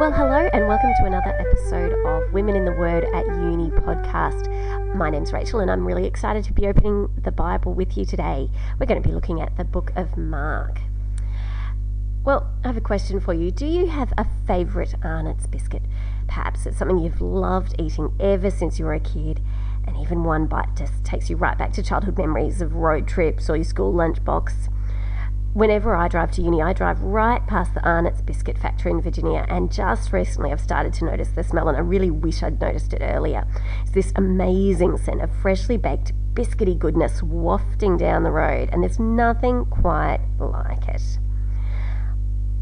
Well, hello, and welcome to another episode of Women in the Word at Uni podcast. My name's Rachel, and I'm really excited to be opening the Bible with you today. We're going to be looking at the book of Mark. Well, I have a question for you. Do you have a favourite Arnott's biscuit? Perhaps it's something you've loved eating ever since you were a kid, and even one bite just takes you right back to childhood memories of road trips or your school lunchbox whenever I drive to uni, I drive right past the Arnott's Biscuit Factory in Virginia, and just recently I've started to notice the smell, and I really wish I'd noticed it earlier. It's this amazing scent of freshly baked biscuity goodness wafting down the road, and there's nothing quite like it.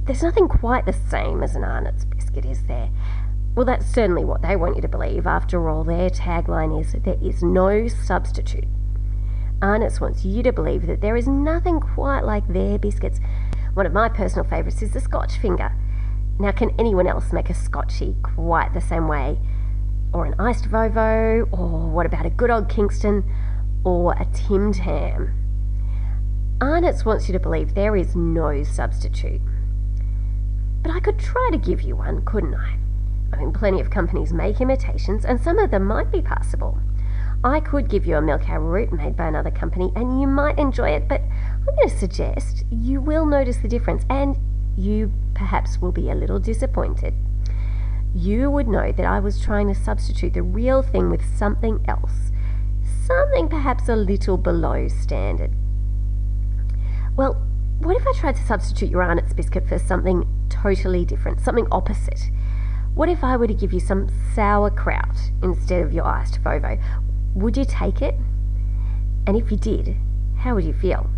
There's nothing quite the same as an Arnott's biscuit, is there? Well, that's certainly what they want you to believe. After all, their tagline is there is no substitute Arnott's wants you to believe that there is nothing quite like their biscuits. One of my personal favourites is the Scotch finger. Now, can anyone else make a Scotchy quite the same way? Or an iced Vovo? Or what about a good old Kingston? Or a Tim Tam? Arnott's wants you to believe there is no substitute. But I could try to give you one, couldn't I? I mean, plenty of companies make imitations, and some of them might be passable. I could give you a milk arrowroot made by another company and you might enjoy it, but I'm going to suggest you will notice the difference and you perhaps will be a little disappointed. You would know that I was trying to substitute the real thing with something else, something perhaps a little below standard. Well, what if I tried to substitute your Arnott's biscuit for something totally different, something opposite? What if I were to give you some sauerkraut instead of your iced Vovo? Would you take it? And if you did, how would you feel?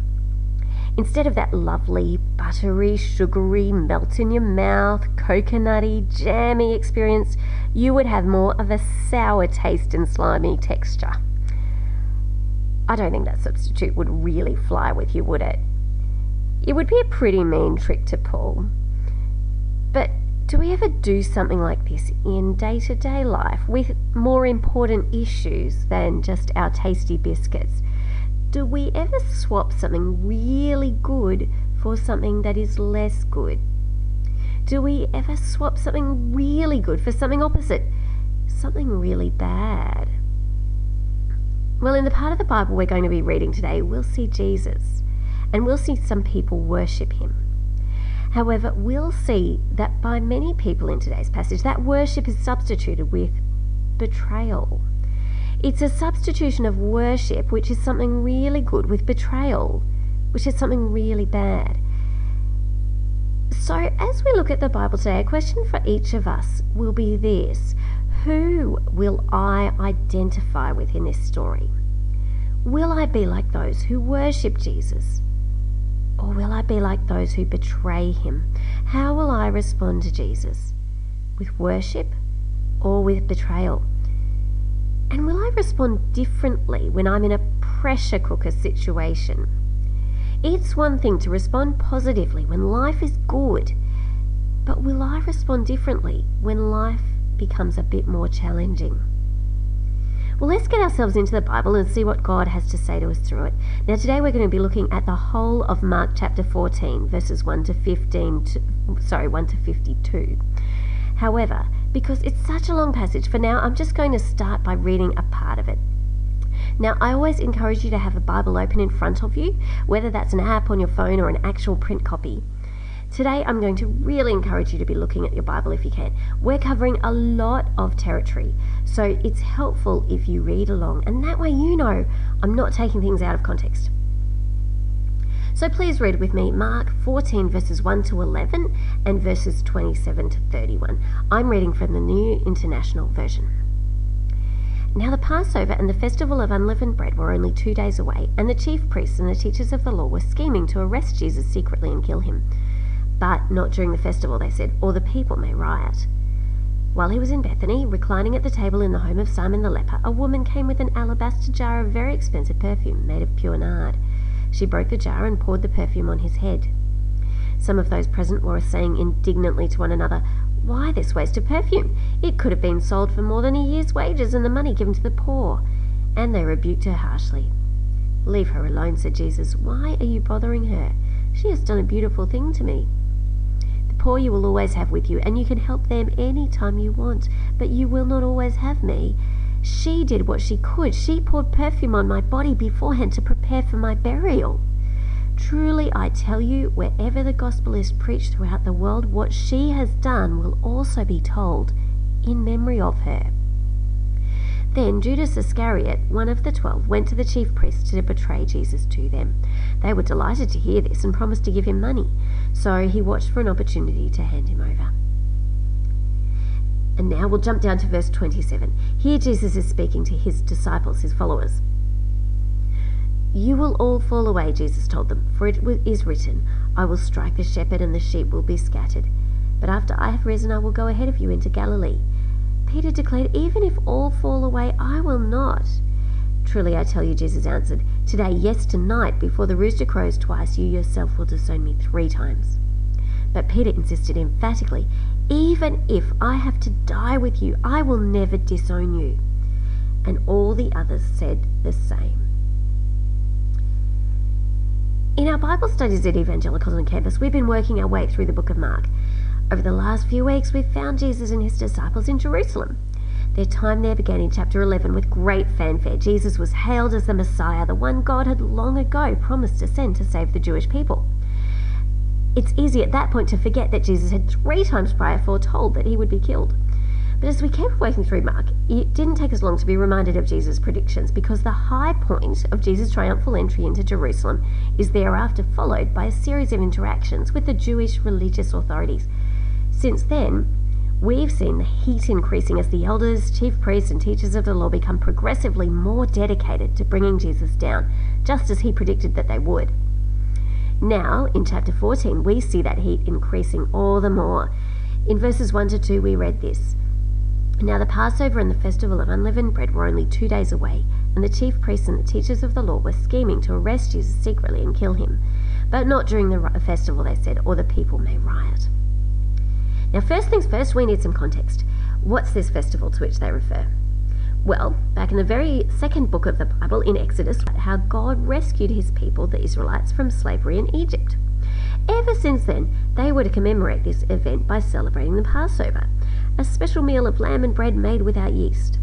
Instead of that lovely, buttery, sugary, melt in your mouth, coconutty, jammy experience, you would have more of a sour taste and slimy texture. I don't think that substitute would really fly with you, would it? It would be a pretty mean trick to pull. Do we ever do something like this in day to day life with more important issues than just our tasty biscuits? Do we ever swap something really good for something that is less good? Do we ever swap something really good for something opposite? Something really bad? Well, in the part of the Bible we're going to be reading today, we'll see Jesus and we'll see some people worship him. However, we'll see that by many people in today's passage, that worship is substituted with betrayal. It's a substitution of worship, which is something really good, with betrayal, which is something really bad. So, as we look at the Bible today, a question for each of us will be this Who will I identify with in this story? Will I be like those who worship Jesus? Or will I be like those who betray him? How will I respond to Jesus? With worship or with betrayal? And will I respond differently when I'm in a pressure cooker situation? It's one thing to respond positively when life is good, but will I respond differently when life becomes a bit more challenging? Well, let's get ourselves into the Bible and see what God has to say to us through it. Now, today we're going to be looking at the whole of Mark chapter 14, verses 1 to 15, to, sorry, 1 to 52. However, because it's such a long passage, for now I'm just going to start by reading a part of it. Now, I always encourage you to have a Bible open in front of you, whether that's an app on your phone or an actual print copy. Today, I'm going to really encourage you to be looking at your Bible if you can. We're covering a lot of territory, so it's helpful if you read along, and that way you know I'm not taking things out of context. So please read with me Mark 14, verses 1 to 11, and verses 27 to 31. I'm reading from the New International Version. Now the Passover and the festival of unleavened bread were only two days away, and the chief priests and the teachers of the law were scheming to arrest Jesus secretly and kill him but not during the festival, they said, or the people may riot. While he was in Bethany, reclining at the table in the home of Simon the leper, a woman came with an alabaster jar of very expensive perfume made of pure nard. She broke the jar and poured the perfume on his head. Some of those present were saying indignantly to one another, Why this waste of perfume? It could have been sold for more than a year's wages and the money given to the poor. And they rebuked her harshly. Leave her alone, said Jesus. Why are you bothering her? She has done a beautiful thing to me poor you will always have with you, and you can help them any time you want, but you will not always have me. She did what she could. She poured perfume on my body beforehand to prepare for my burial. Truly, I tell you, wherever the gospel is preached throughout the world, what she has done will also be told in memory of her. Then Judas Iscariot, one of the twelve, went to the chief priests to betray Jesus to them. They were delighted to hear this and promised to give him money, so he watched for an opportunity to hand him over. And now we'll jump down to verse 27. Here Jesus is speaking to his disciples, his followers. You will all fall away, Jesus told them, for it is written, I will strike the shepherd and the sheep will be scattered. But after I have risen, I will go ahead of you into Galilee. Peter declared, Even if all fall away, I will not. Truly I tell you, Jesus answered, Today, yes, tonight, before the rooster crows twice, you yourself will disown me three times. But Peter insisted emphatically, Even if I have to die with you, I will never disown you. And all the others said the same. In our Bible studies at Evangelicals on Campus, we've been working our way through the book of Mark. Over the last few weeks, we've found Jesus and his disciples in Jerusalem. Their time there began in chapter 11 with great fanfare. Jesus was hailed as the Messiah, the one God had long ago promised to send to save the Jewish people. It's easy at that point to forget that Jesus had three times prior foretold that he would be killed. But as we kept working through Mark, it didn't take us long to be reminded of Jesus' predictions because the high point of Jesus' triumphal entry into Jerusalem is thereafter followed by a series of interactions with the Jewish religious authorities since then, we've seen the heat increasing as the elders, chief priests, and teachers of the law become progressively more dedicated to bringing Jesus down, just as he predicted that they would. Now, in chapter 14, we see that heat increasing all the more. In verses 1 to 2, we read this Now the Passover and the festival of unleavened bread were only two days away, and the chief priests and the teachers of the law were scheming to arrest Jesus secretly and kill him. But not during the festival, they said, or the people may riot. Now, first things first, we need some context. What's this festival to which they refer? Well, back in the very second book of the Bible, in Exodus, how God rescued his people, the Israelites, from slavery in Egypt. Ever since then, they were to commemorate this event by celebrating the Passover, a special meal of lamb and bread made without yeast.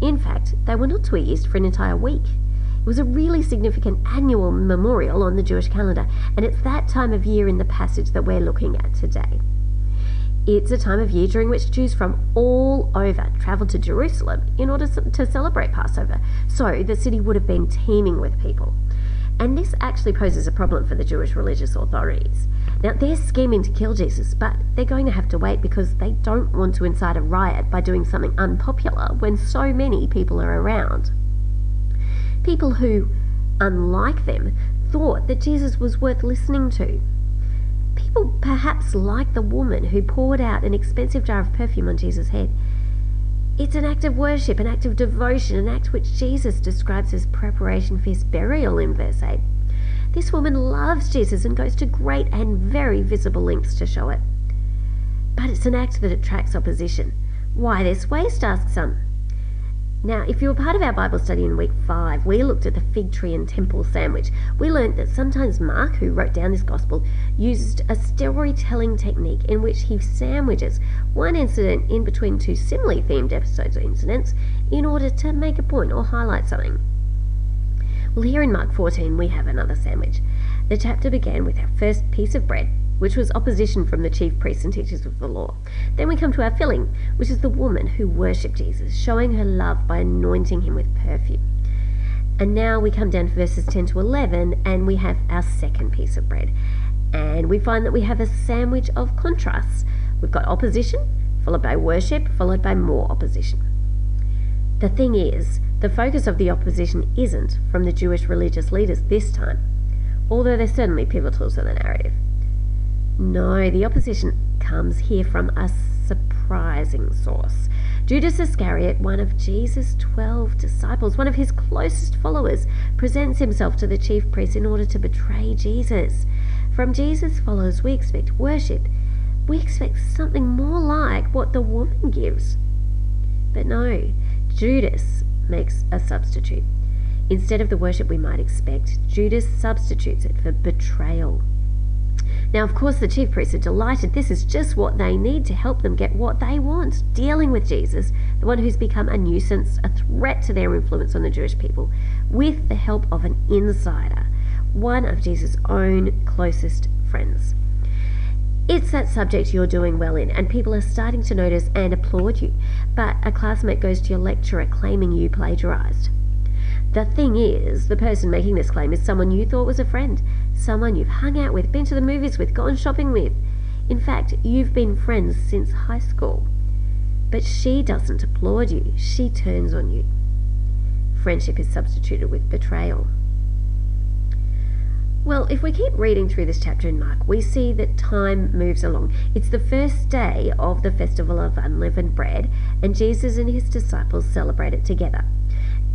In fact, they were not to eat yeast for an entire week. It was a really significant annual memorial on the Jewish calendar, and it's that time of year in the passage that we're looking at today. It's a time of year during which Jews from all over travelled to Jerusalem in order to celebrate Passover, so the city would have been teeming with people. And this actually poses a problem for the Jewish religious authorities. Now, they're scheming to kill Jesus, but they're going to have to wait because they don't want to incite a riot by doing something unpopular when so many people are around. People who, unlike them, thought that Jesus was worth listening to People perhaps like the woman who poured out an expensive jar of perfume on Jesus' head. It's an act of worship, an act of devotion, an act which Jesus describes as preparation for his burial in verse 8. This woman loves Jesus and goes to great and very visible lengths to show it. But it's an act that attracts opposition. Why this waste? asks some. Now, if you were part of our Bible study in week five, we looked at the fig tree and temple sandwich. We learned that sometimes Mark, who wrote down this gospel, used a storytelling technique in which he sandwiches one incident in between two similarly themed episodes or incidents in order to make a point or highlight something. Well, here in Mark 14, we have another sandwich. The chapter began with our first piece of bread which was opposition from the chief priests and teachers of the law. Then we come to our filling, which is the woman who worshipped Jesus, showing her love by anointing him with perfume. And now we come down to verses 10 to 11, and we have our second piece of bread. And we find that we have a sandwich of contrasts. We've got opposition, followed by worship, followed by more opposition. The thing is, the focus of the opposition isn't from the Jewish religious leaders this time, although they're certainly pivotal to the narrative. No, the opposition comes here from a surprising source. Judas Iscariot, one of Jesus' twelve disciples, one of his closest followers, presents himself to the chief priests in order to betray Jesus. From Jesus' followers, we expect worship. We expect something more like what the woman gives. But no, Judas makes a substitute. Instead of the worship we might expect, Judas substitutes it for betrayal. Now, of course, the chief priests are delighted. This is just what they need to help them get what they want dealing with Jesus, the one who's become a nuisance, a threat to their influence on the Jewish people, with the help of an insider, one of Jesus' own closest friends. It's that subject you're doing well in, and people are starting to notice and applaud you. But a classmate goes to your lecturer claiming you plagiarized. The thing is, the person making this claim is someone you thought was a friend, someone you've hung out with, been to the movies with, gone shopping with. In fact, you've been friends since high school. But she doesn't applaud you, she turns on you. Friendship is substituted with betrayal. Well, if we keep reading through this chapter in Mark, we see that time moves along. It's the first day of the festival of unleavened bread, and Jesus and his disciples celebrate it together.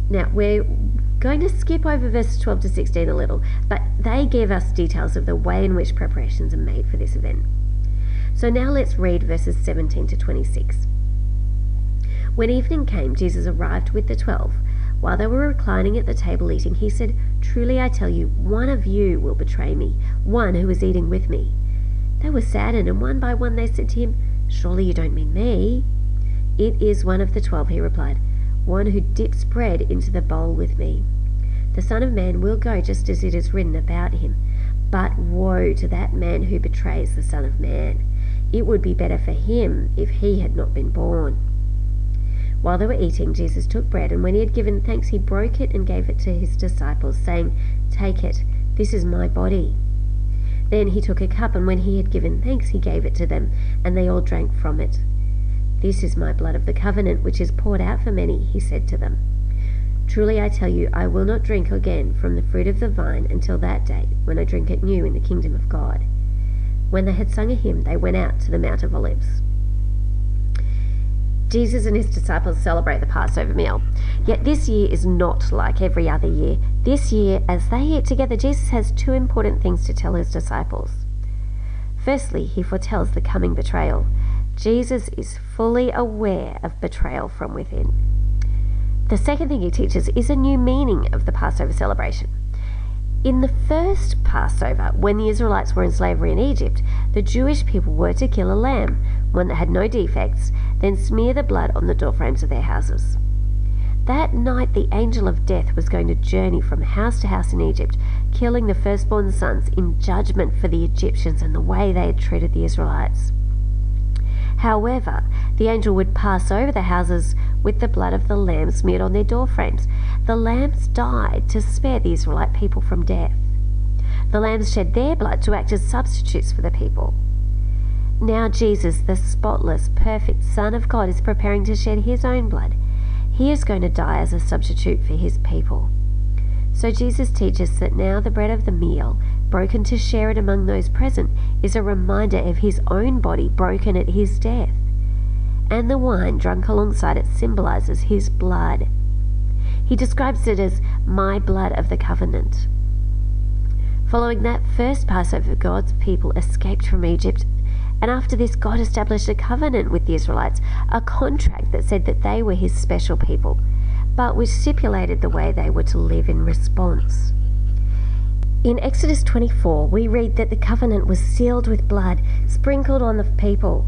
Now, we're going to skip over verses 12 to 16 a little, but they give us details of the way in which preparations are made for this event. So now let's read verses 17 to 26. When evening came, Jesus arrived with the twelve. While they were reclining at the table eating, he said, Truly I tell you, one of you will betray me, one who is eating with me. They were saddened, and one by one they said to him, Surely you don't mean me? It is one of the twelve, he replied, one who dips bread into the bowl with me. The Son of Man will go just as it is written about him. But woe to that man who betrays the Son of Man. It would be better for him if he had not been born. While they were eating, Jesus took bread, and when he had given thanks, he broke it and gave it to his disciples, saying, Take it, this is my body. Then he took a cup, and when he had given thanks, he gave it to them, and they all drank from it. This is my blood of the covenant, which is poured out for many, he said to them. Truly I tell you, I will not drink again from the fruit of the vine until that day, when I drink it new in the kingdom of God. When they had sung a hymn, they went out to the Mount of Olives. Jesus and his disciples celebrate the Passover meal. Yet this year is not like every other year. This year, as they eat together, Jesus has two important things to tell his disciples. Firstly, he foretells the coming betrayal. Jesus is fully aware of betrayal from within. The second thing he teaches is a new meaning of the Passover celebration. In the first Passover, when the Israelites were in slavery in Egypt, the Jewish people were to kill a lamb, one that had no defects, then smear the blood on the doorframes of their houses. That night, the angel of death was going to journey from house to house in Egypt, killing the firstborn sons in judgment for the Egyptians and the way they had treated the Israelites. However, the angel would pass over the houses with the blood of the lamb smeared on their doorframes. The lambs died to spare the Israelite people from death. The lambs shed their blood to act as substitutes for the people. Now, Jesus, the spotless, perfect Son of God, is preparing to shed his own blood. He is going to die as a substitute for his people. So, Jesus teaches that now the bread of the meal broken to share it among those present, is a reminder of his own body broken at his death. And the wine drunk alongside it symbolizes his blood. He describes it as my blood of the covenant. Following that first Passover, God's people escaped from Egypt. And after this, God established a covenant with the Israelites, a contract that said that they were his special people, but which stipulated the way they were to live in response. In Exodus 24, we read that the covenant was sealed with blood sprinkled on the people.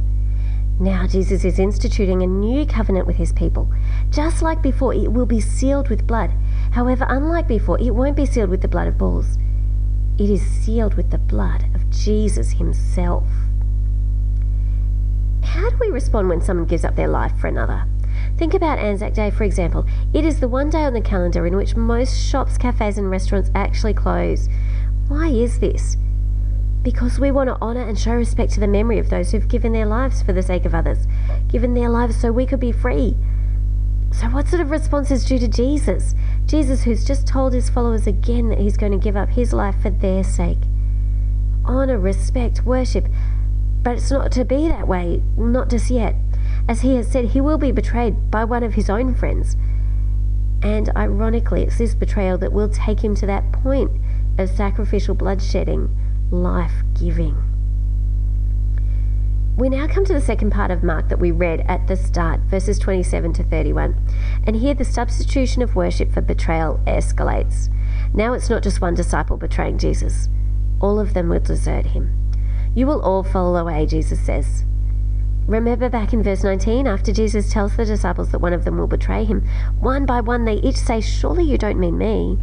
Now Jesus is instituting a new covenant with his people. Just like before, it will be sealed with blood. However, unlike before, it won't be sealed with the blood of bulls. It is sealed with the blood of Jesus himself. How do we respond when someone gives up their life for another? Think about Anzac Day, for example. It is the one day on the calendar in which most shops, cafes, and restaurants actually close. Why is this? Because we want to honour and show respect to the memory of those who've given their lives for the sake of others, given their lives so we could be free. So, what sort of response is due to Jesus? Jesus, who's just told his followers again that he's going to give up his life for their sake. Honour, respect, worship. But it's not to be that way, not just yet. As he has said, he will be betrayed by one of his own friends. And ironically, it's this betrayal that will take him to that point of sacrificial bloodshedding, life giving. We now come to the second part of Mark that we read at the start, verses 27 to 31. And here the substitution of worship for betrayal escalates. Now it's not just one disciple betraying Jesus, all of them will desert him. You will all fall away, Jesus says. Remember back in verse 19, after Jesus tells the disciples that one of them will betray him, one by one they each say, Surely you don't mean me.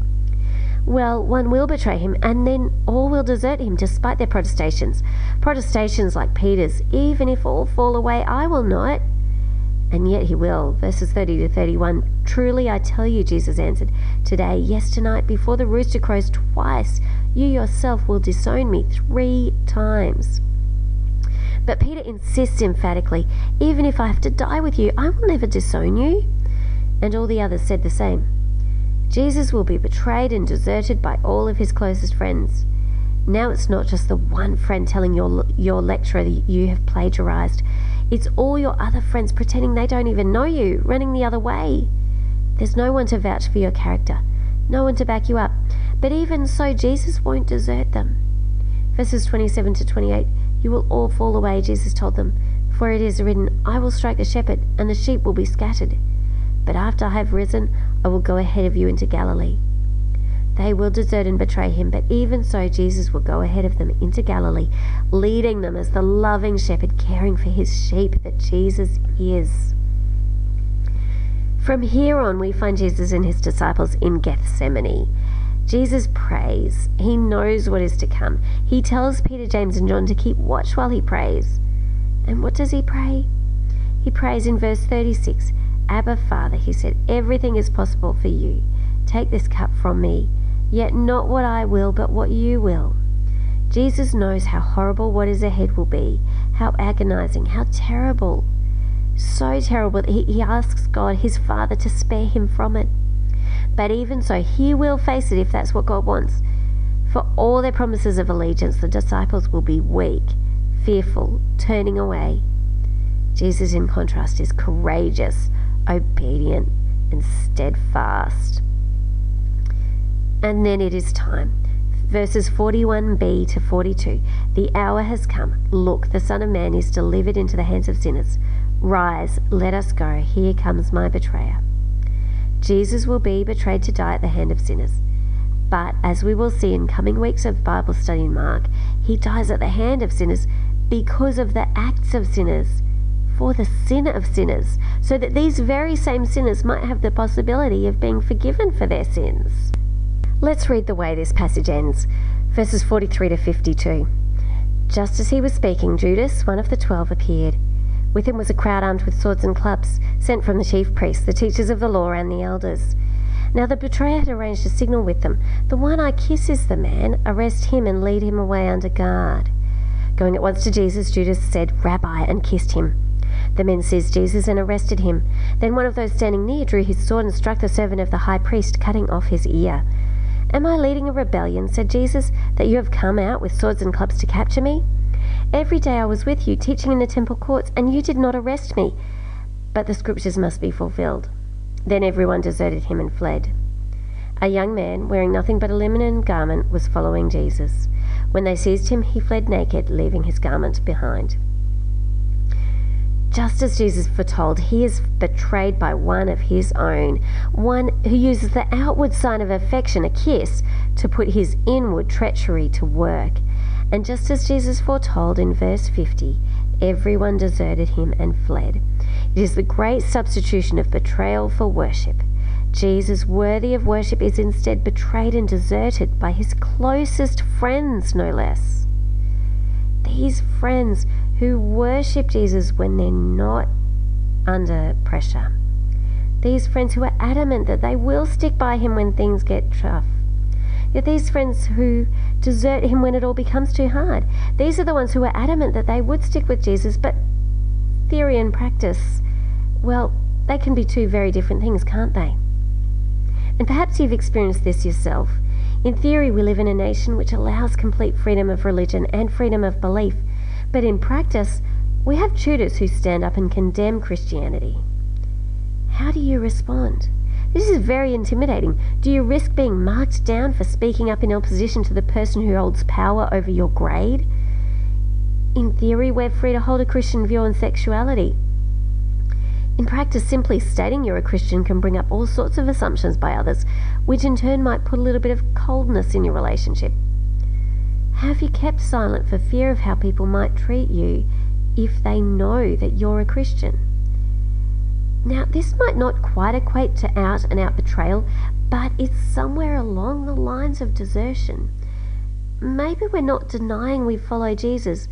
Well, one will betray him, and then all will desert him despite their protestations. Protestations like Peter's, even if all fall away, I will not. And yet he will. Verses 30 to 31. Truly I tell you, Jesus answered, today, yes, tonight, before the rooster crows twice, you yourself will disown me three times. But Peter insists emphatically, Even if I have to die with you, I will never disown you. And all the others said the same. Jesus will be betrayed and deserted by all of his closest friends. Now it's not just the one friend telling your, your lecturer that you have plagiarized. It's all your other friends pretending they don't even know you, running the other way. There's no one to vouch for your character, no one to back you up. But even so, Jesus won't desert them. Verses 27 to 28 You will all fall away, Jesus told them, for it is written, I will strike the shepherd, and the sheep will be scattered. But after I have risen, I will go ahead of you into Galilee. They will desert and betray him, but even so, Jesus will go ahead of them into Galilee, leading them as the loving shepherd caring for his sheep that Jesus is. From here on, we find Jesus and his disciples in Gethsemane. Jesus prays. He knows what is to come. He tells Peter, James, and John to keep watch while he prays. And what does he pray? He prays in verse 36 Abba, Father, he said, everything is possible for you. Take this cup from me, yet not what I will, but what you will. Jesus knows how horrible what is ahead will be, how agonizing, how terrible. So terrible that he, he asks God, his Father, to spare him from it. But even so, he will face it if that's what God wants. For all their promises of allegiance, the disciples will be weak, fearful, turning away. Jesus, in contrast, is courageous, obedient, and steadfast. And then it is time. Verses 41b to 42 The hour has come. Look, the Son of Man is delivered into the hands of sinners. Rise, let us go. Here comes my betrayer. Jesus will be betrayed to die at the hand of sinners. But as we will see in coming weeks of Bible study in Mark, he dies at the hand of sinners because of the acts of sinners for the sin of sinners, so that these very same sinners might have the possibility of being forgiven for their sins. Let's read the way this passage ends, verses 43 to 52. Just as he was speaking, Judas, one of the twelve, appeared. With him was a crowd armed with swords and clubs, sent from the chief priests, the teachers of the law, and the elders. Now the betrayer had arranged a signal with them. The one I kiss is the man. Arrest him and lead him away under guard. Going at once to Jesus, Judas said, Rabbi, and kissed him. The men seized Jesus and arrested him. Then one of those standing near drew his sword and struck the servant of the high priest, cutting off his ear. Am I leading a rebellion, said Jesus, that you have come out with swords and clubs to capture me? Every day I was with you, teaching in the temple courts, and you did not arrest me. But the scriptures must be fulfilled. Then everyone deserted him and fled. A young man, wearing nothing but a linen garment, was following Jesus. When they seized him, he fled naked, leaving his garment behind. Just as Jesus foretold, he is betrayed by one of his own, one who uses the outward sign of affection, a kiss, to put his inward treachery to work. And just as Jesus foretold in verse 50, everyone deserted him and fled. It is the great substitution of betrayal for worship. Jesus, worthy of worship, is instead betrayed and deserted by his closest friends, no less. These friends who worship Jesus when they're not under pressure. These friends who are adamant that they will stick by him when things get tough. Yet these friends who desert him when it all becomes too hard. These are the ones who are adamant that they would stick with Jesus, but theory and practice, well, they can be two very different things, can't they? And perhaps you've experienced this yourself. In theory, we live in a nation which allows complete freedom of religion and freedom of belief, but in practice, we have tutors who stand up and condemn Christianity. How do you respond? This is very intimidating. Do you risk being marked down for speaking up in opposition to the person who holds power over your grade? In theory, we're free to hold a Christian view on sexuality. In practice, simply stating you're a Christian can bring up all sorts of assumptions by others, which in turn might put a little bit of coldness in your relationship. Have you kept silent for fear of how people might treat you if they know that you're a Christian? Now, this might not quite equate to out and out betrayal, but it's somewhere along the lines of desertion. Maybe we're not denying we follow Jesus,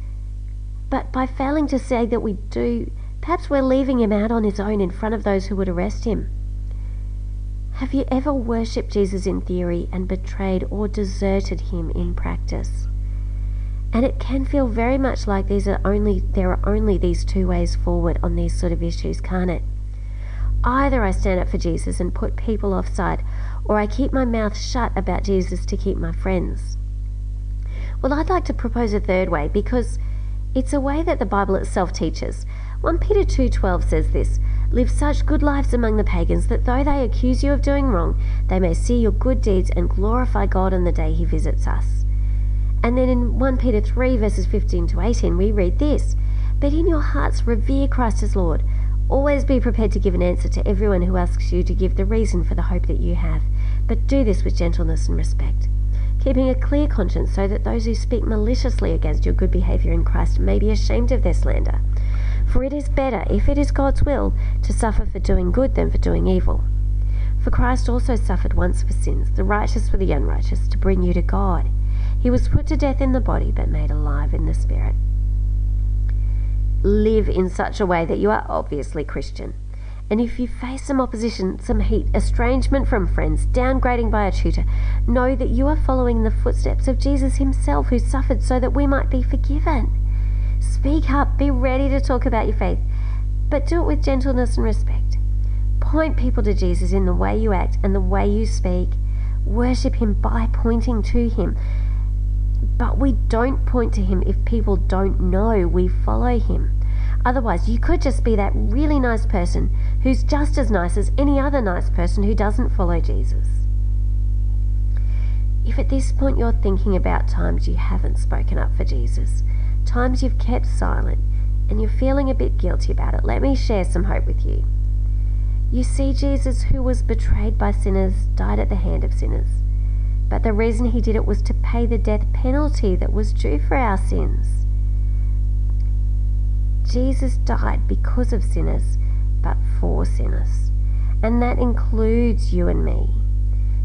but by failing to say that we do, perhaps we're leaving him out on his own in front of those who would arrest him. Have you ever worshipped Jesus in theory and betrayed or deserted him in practice? And it can feel very much like these are only there are only these two ways forward on these sort of issues, can't it? Either I stand up for Jesus and put people offside, or I keep my mouth shut about Jesus to keep my friends. Well, I'd like to propose a third way because it's a way that the Bible itself teaches. 1 Peter 2:12 says this, Live such good lives among the pagans that though they accuse you of doing wrong, they may see your good deeds and glorify God on the day he visits us. And then in 1 Peter 3, verses 15 to 18, we read this But in your hearts revere Christ as Lord. Always be prepared to give an answer to everyone who asks you to give the reason for the hope that you have, but do this with gentleness and respect, keeping a clear conscience so that those who speak maliciously against your good behavior in Christ may be ashamed of their slander. For it is better, if it is God's will, to suffer for doing good than for doing evil. For Christ also suffered once for sins, the righteous for the unrighteous, to bring you to God. He was put to death in the body, but made alive in the spirit. Live in such a way that you are obviously Christian. And if you face some opposition, some heat, estrangement from friends, downgrading by a tutor, know that you are following the footsteps of Jesus himself, who suffered so that we might be forgiven. Speak up, be ready to talk about your faith, but do it with gentleness and respect. Point people to Jesus in the way you act and the way you speak. Worship Him by pointing to Him. But we don't point to Him if people don't know we follow Him. Otherwise, you could just be that really nice person who's just as nice as any other nice person who doesn't follow Jesus. If at this point you're thinking about times you haven't spoken up for Jesus, times you've kept silent, and you're feeling a bit guilty about it, let me share some hope with you. You see, Jesus, who was betrayed by sinners, died at the hand of sinners. But the reason he did it was to pay the death penalty that was due for our sins. Jesus died because of sinners, but for sinners. And that includes you and me.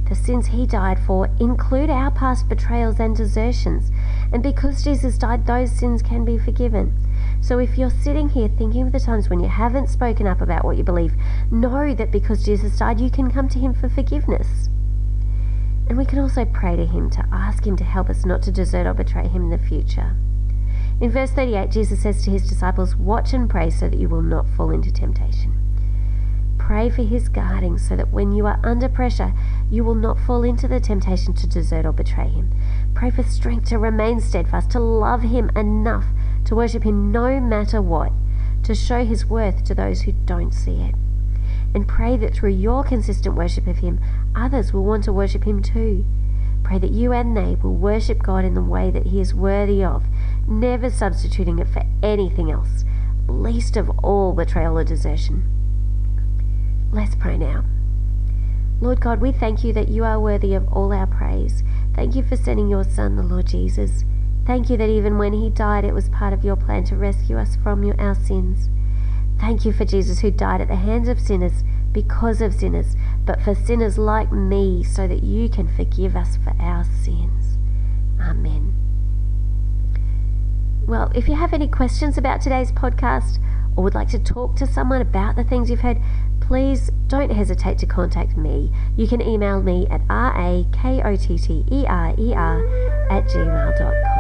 The sins he died for include our past betrayals and desertions, and because Jesus died, those sins can be forgiven. So if you're sitting here thinking of the times when you haven't spoken up about what you believe, know that because Jesus died, you can come to him for forgiveness. And we can also pray to him to ask him to help us not to desert or betray him in the future. In verse 38, Jesus says to his disciples, Watch and pray so that you will not fall into temptation. Pray for his guarding so that when you are under pressure, you will not fall into the temptation to desert or betray him. Pray for strength to remain steadfast, to love him enough to worship him no matter what, to show his worth to those who don't see it. And pray that through your consistent worship of him, others will want to worship him too. Pray that you and they will worship God in the way that he is worthy of, never substituting it for anything else, least of all betrayal or desertion. Let's pray now. Lord God, we thank you that you are worthy of all our praise. Thank you for sending your Son, the Lord Jesus. Thank you that even when he died, it was part of your plan to rescue us from our sins. Thank you for Jesus who died at the hands of sinners because of sinners, but for sinners like me, so that you can forgive us for our sins. Amen. Well, if you have any questions about today's podcast or would like to talk to someone about the things you've heard, please don't hesitate to contact me. You can email me at rakotterer at gmail.com.